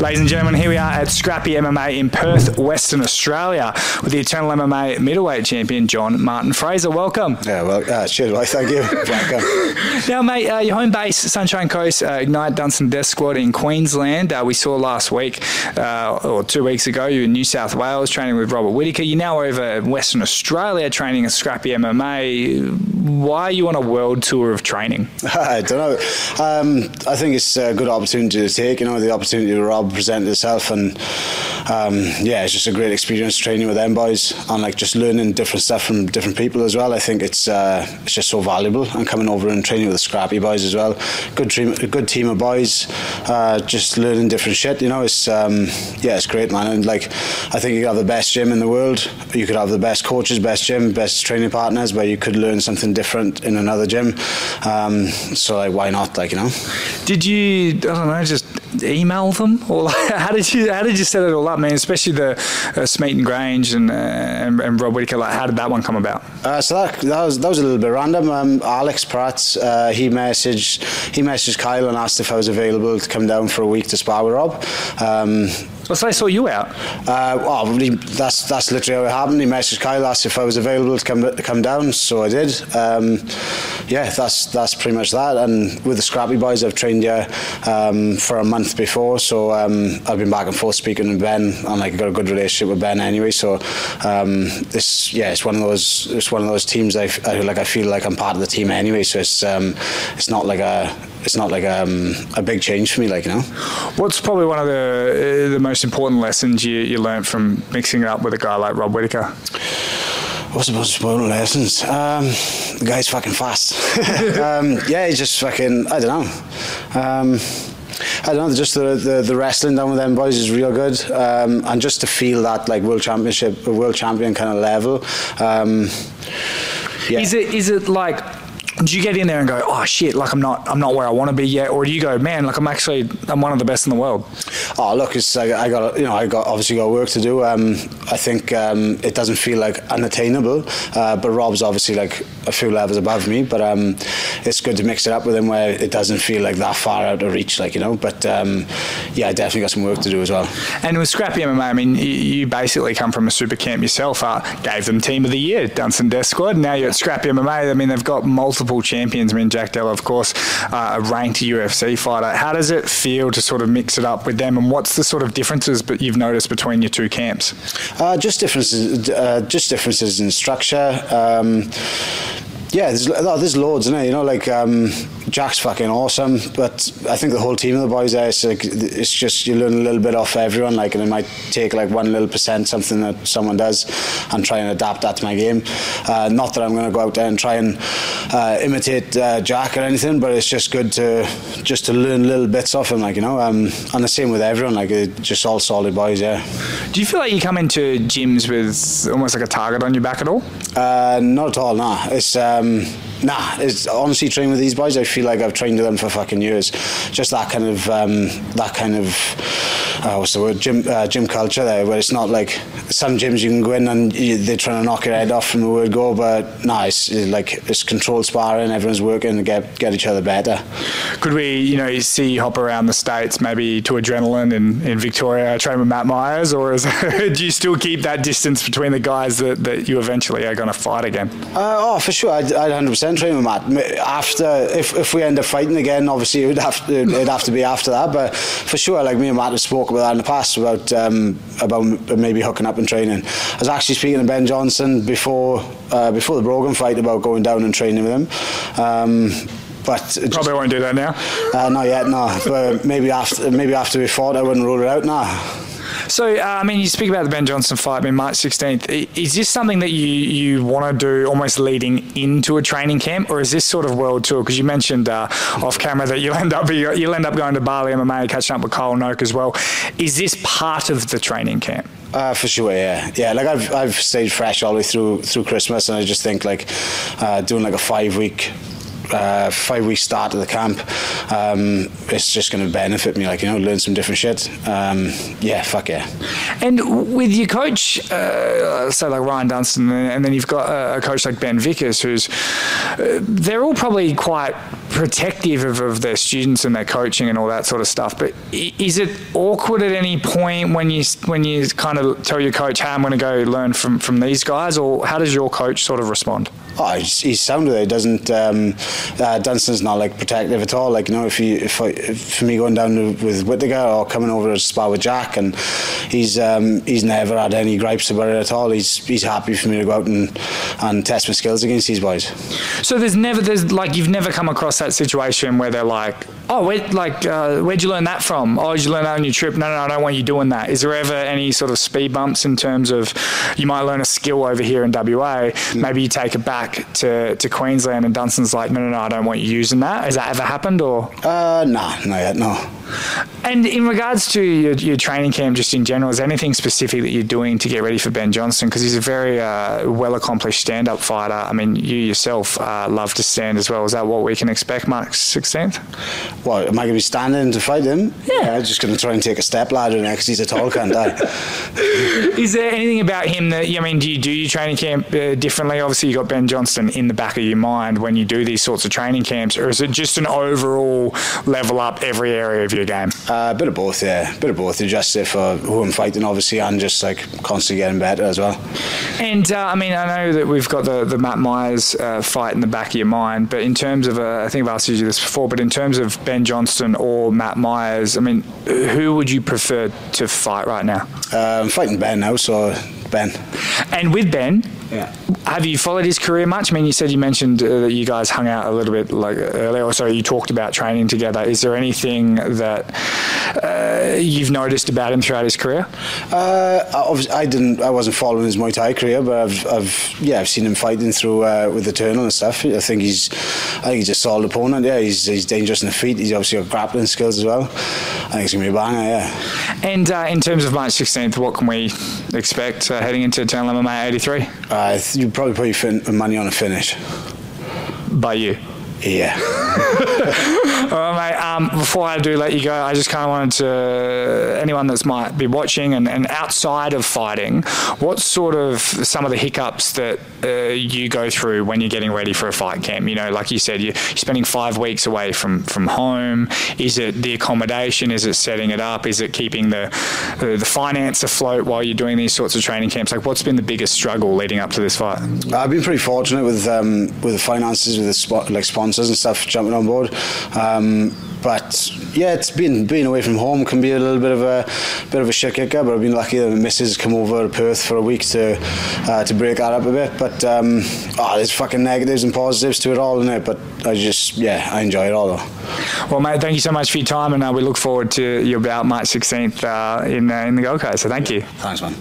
Ladies and gentlemen, here we are at Scrappy MMA in Perth, Western Australia, with the Eternal MMA middleweight champion John Martin Fraser. Welcome. Yeah, well, uh, cheers, well, thank you. Welcome. Now, mate, uh, your home base, Sunshine Coast, uh, Ignite Dunstan Death Squad in Queensland. Uh, we saw last week, uh, or two weeks ago, you were in New South Wales training with Robert Whittaker. You're now over in Western Australia training at Scrappy MMA. Why are you on a world tour of training? I don't know. Um, I think it's a good opportunity to take, you know, the opportunity to Rob present himself and um, yeah, it's just a great experience training with them boys and like just learning different stuff from different people as well. I think it's uh, it's just so valuable and coming over and training with the scrappy boys as well. Good team, good team of boys, uh, just learning different shit. You know, it's um, yeah, it's great, man. And like, I think you have the best gym in the world. You could have the best coaches, best gym, best training partners, where you could learn something different in another gym. Um, so like, why not? Like, you know. Did you, I don't know, just email them, or how did you how did you set it all up, man? Especially the uh, Smeaton Grange and, uh, and and Rob Whittaker. Like, how did that one come about? Uh, so that, that was that was a little bit random. Um, Alex Pratt, uh, he messaged he messaged Kyle and asked if I was available to come down for a week to spar with Rob. Um, Well, so they saw you out. uh, well, that's that's literally how it happened. He messaged Kyle, asked if I was available to come to come down, so I did. Um, yeah, that's that's pretty much that. And with the Scrappy Boys, I've trained here um, for a month before, so um, I've been back and forth speaking with Ben, and like got a good relationship with Ben anyway. So um, this, yeah, it's one of those it's one of those teams I, I like. I feel like I'm part of the team anyway, so it's um, it's not like a it's not like um, a big change for me, like you know. What's probably one of the uh, the most important lessons you, you learned from mixing it up with a guy like Rob Whittaker? What's the most important lessons? Um, the guy's fucking fast. um, yeah, he's just fucking. I don't know. Um, I don't know. Just the, the, the wrestling down with them boys is real good, um, and just to feel that like world championship, world champion kind of level. Um, yeah. Is it is it like? Do you get in there and go, oh shit, like I'm not I'm not where I want to be yet, or do you go, man, like I'm actually I'm one of the best in the world? Oh, look, it's I, I got you know I got obviously got work to do. Um, I think um, it doesn't feel like unattainable, uh, but Rob's obviously like a few levels above me. But um, it's good to mix it up with him where it doesn't feel like that far out of reach, like you know. But um, yeah, I definitely got some work to do as well. And with Scrappy MMA, I mean, you, basically come from a super camp yourself. Uh, gave them Team of the Year, Dunstan Death Squad. Now you're at Scrappy MMA. I mean, they've got multiple champions. I mean, Jack Della, of course, uh, a ranked UFC fighter. How does it feel to sort of mix it up with them? And what's the sort of differences that you've noticed between your two camps? Uh, just differences, uh, just differences in structure. Um, yeah, there's, there's loads in it. You know, like um, Jack's fucking awesome, but I think the whole team of the boys there, it's, like, it's just you learn a little bit off everyone. Like, and it might take like one little percent something that someone does, and try and adapt that to my game. Uh, not that I'm going to go out there and try and uh, imitate uh, Jack or anything, but it's just good to just to learn little bits off him. Like you know, um, and the same with everyone. Like, uh, just all solid boys. Yeah. Do you feel like you come into gyms with almost like a target on your back at all? Uh, not at all. Nah, it's um, nah. It's honestly training with these boys. I feel like I've trained with them for fucking years. Just that kind of um, that kind of uh, what's the word? Gym uh, gym culture there, where it's not like some gyms you can go in and you, they're trying to knock your head off from the word go, but nah, it's, it's like it's controlled sparring. Everyone's working to get get each other better. Could we, you know, see you hop around the states, maybe to Adrenaline in, in Victoria, train with Matt Myers, or is, do you still keep that distance between the guys that, that you eventually are going to fight again? Uh, oh, for sure. I'd, I'd 100% train with Matt. After, if, if we end up fighting again, obviously it would have to, it'd have to be after that. But for sure, like me and Matt have spoke about that in the past about um, about maybe hooking up and training. I was actually speaking to Ben Johnston before uh, before the Brogan fight about going down and training with him. Um, but it just- Probably won't do that now. uh, not yet, no. But maybe after maybe after we fought, I wouldn't rule it out. Nah. So, uh, I mean, you speak about the Ben Johnston fight, I mean, March 16th. Is this something that you, you want to do almost leading into a training camp, or is this sort of world tour? Because you mentioned uh, off camera that you'll end up you'll end up going to Bali MMA, catching up with Kyle Noke as well. Is this part of the training camp? Uh, for sure, yeah, yeah. Like I've I've stayed fresh all the way through through Christmas, and I just think like uh, doing like a five week uh, five week start to the camp, um, it's just going to benefit me. Like you know, learn some different shit. Um, yeah, fuck yeah. And with your coach, uh, say like Ryan Dunstan, and then you've got a, coach like Ben Vickers, who's uh, they're all probably quite protective of, of, their students and their coaching and all that sort of stuff. But is it awkward at any point when you when you kind of tell your coach, "Hey, I'm going to go learn from from these guys," or how does your coach sort of respond? Oh, he's, he's sound with it. He doesn't. Um, uh, Dunstan's not like protective at all. Like you know, if he if, I, for me going down with Whittaker or coming over to spar with Jack, and he's um, he's never had any gripes about it at all. He's he's happy for me to go out and and test my skills against these boys. So there's never there's like you've never come across that situation where they're like, oh, where, like uh, where'd you learn that from? Oh, did you learn that on your trip? No, no, I don't want you doing that. Is there ever any sort of speed bumps in terms of you might learn a skill over here in WA, maybe you take it back to, to Queensland and Dunstan's like, no, no, no, I don't want you using that. Has that ever happened or? Uh, no, not yet, no. And in regards to your, your, training camp, just in general, is there anything specific that you're doing to get ready for Ben Johnston? Because he's a very uh, well accomplished stand up fighter. I mean, you yourself uh, love to stand as well. Is that what we can expect, March 16th? Well, am I going to be standing to fight him? Yeah. I'm just going to try and take a step ladder now because He's a tall cunt, Is there anything about him that, I mean, do you do your training camp uh, differently? Obviously, you've got Ben Johnston in the back of your mind when you do these sorts of training camps, or is it just an overall level up every area of your game? Uh, a bit of both, yeah. A bit of both. Adjust it for who I'm fighting, obviously, and just like constantly getting better as well. And uh, I mean, I know that we've got the, the Matt Myers uh, fight in the back of your mind, but in terms of, uh, I think I've asked you this before, but in terms of Ben Johnston or Matt Myers, I mean, who would you prefer to fight right now? Uh, I'm fighting Ben now, so Ben. And with Ben, yeah. Have you followed his career much? I mean, you said you mentioned uh, that you guys hung out a little bit like earlier, or so you talked about training together. Is there anything that uh, you've noticed about him throughout his career? Uh, I didn't. I wasn't following his Muay Thai career, but I've, I've yeah, I've seen him fighting through uh, with Eternal and stuff. I think he's, I think he's a solid opponent. Yeah, he's, he's dangerous in the feet. He's obviously got grappling skills as well. I think he's gonna be a banger. Yeah. And uh, in terms of March 16th, what can we expect uh, heading into Eternal MMA 83? Uh, you probably put your fin- money on a finish. By you. Yeah. All right, mate. Um, before I do let you go, I just kind of wanted to anyone that's might be watching and, and outside of fighting, what sort of some of the hiccups that uh, you go through when you're getting ready for a fight camp? You know, like you said, you're spending five weeks away from from home. Is it the accommodation? Is it setting it up? Is it keeping the the, finance afloat while you're doing these sorts of training camps? Like, what's been the biggest struggle leading up to this fight? I've been pretty fortunate with um, with the finances, with the spot, like sponsors sponsors and stuff jumping on board. Um, but yeah, it's been being away from home can be a little bit of a bit of a shit kicker. But I've been lucky that the missus come over to Perth for a week to uh, to break that up a bit. But um, oh, there's fucking negatives and positives to it all, in it. But I just yeah, I enjoy it all though. Well, mate, thank you so much for your time, and uh, we look forward to your bout March 16th uh, in uh, in the Gold Coast. So thank you. Thanks, man.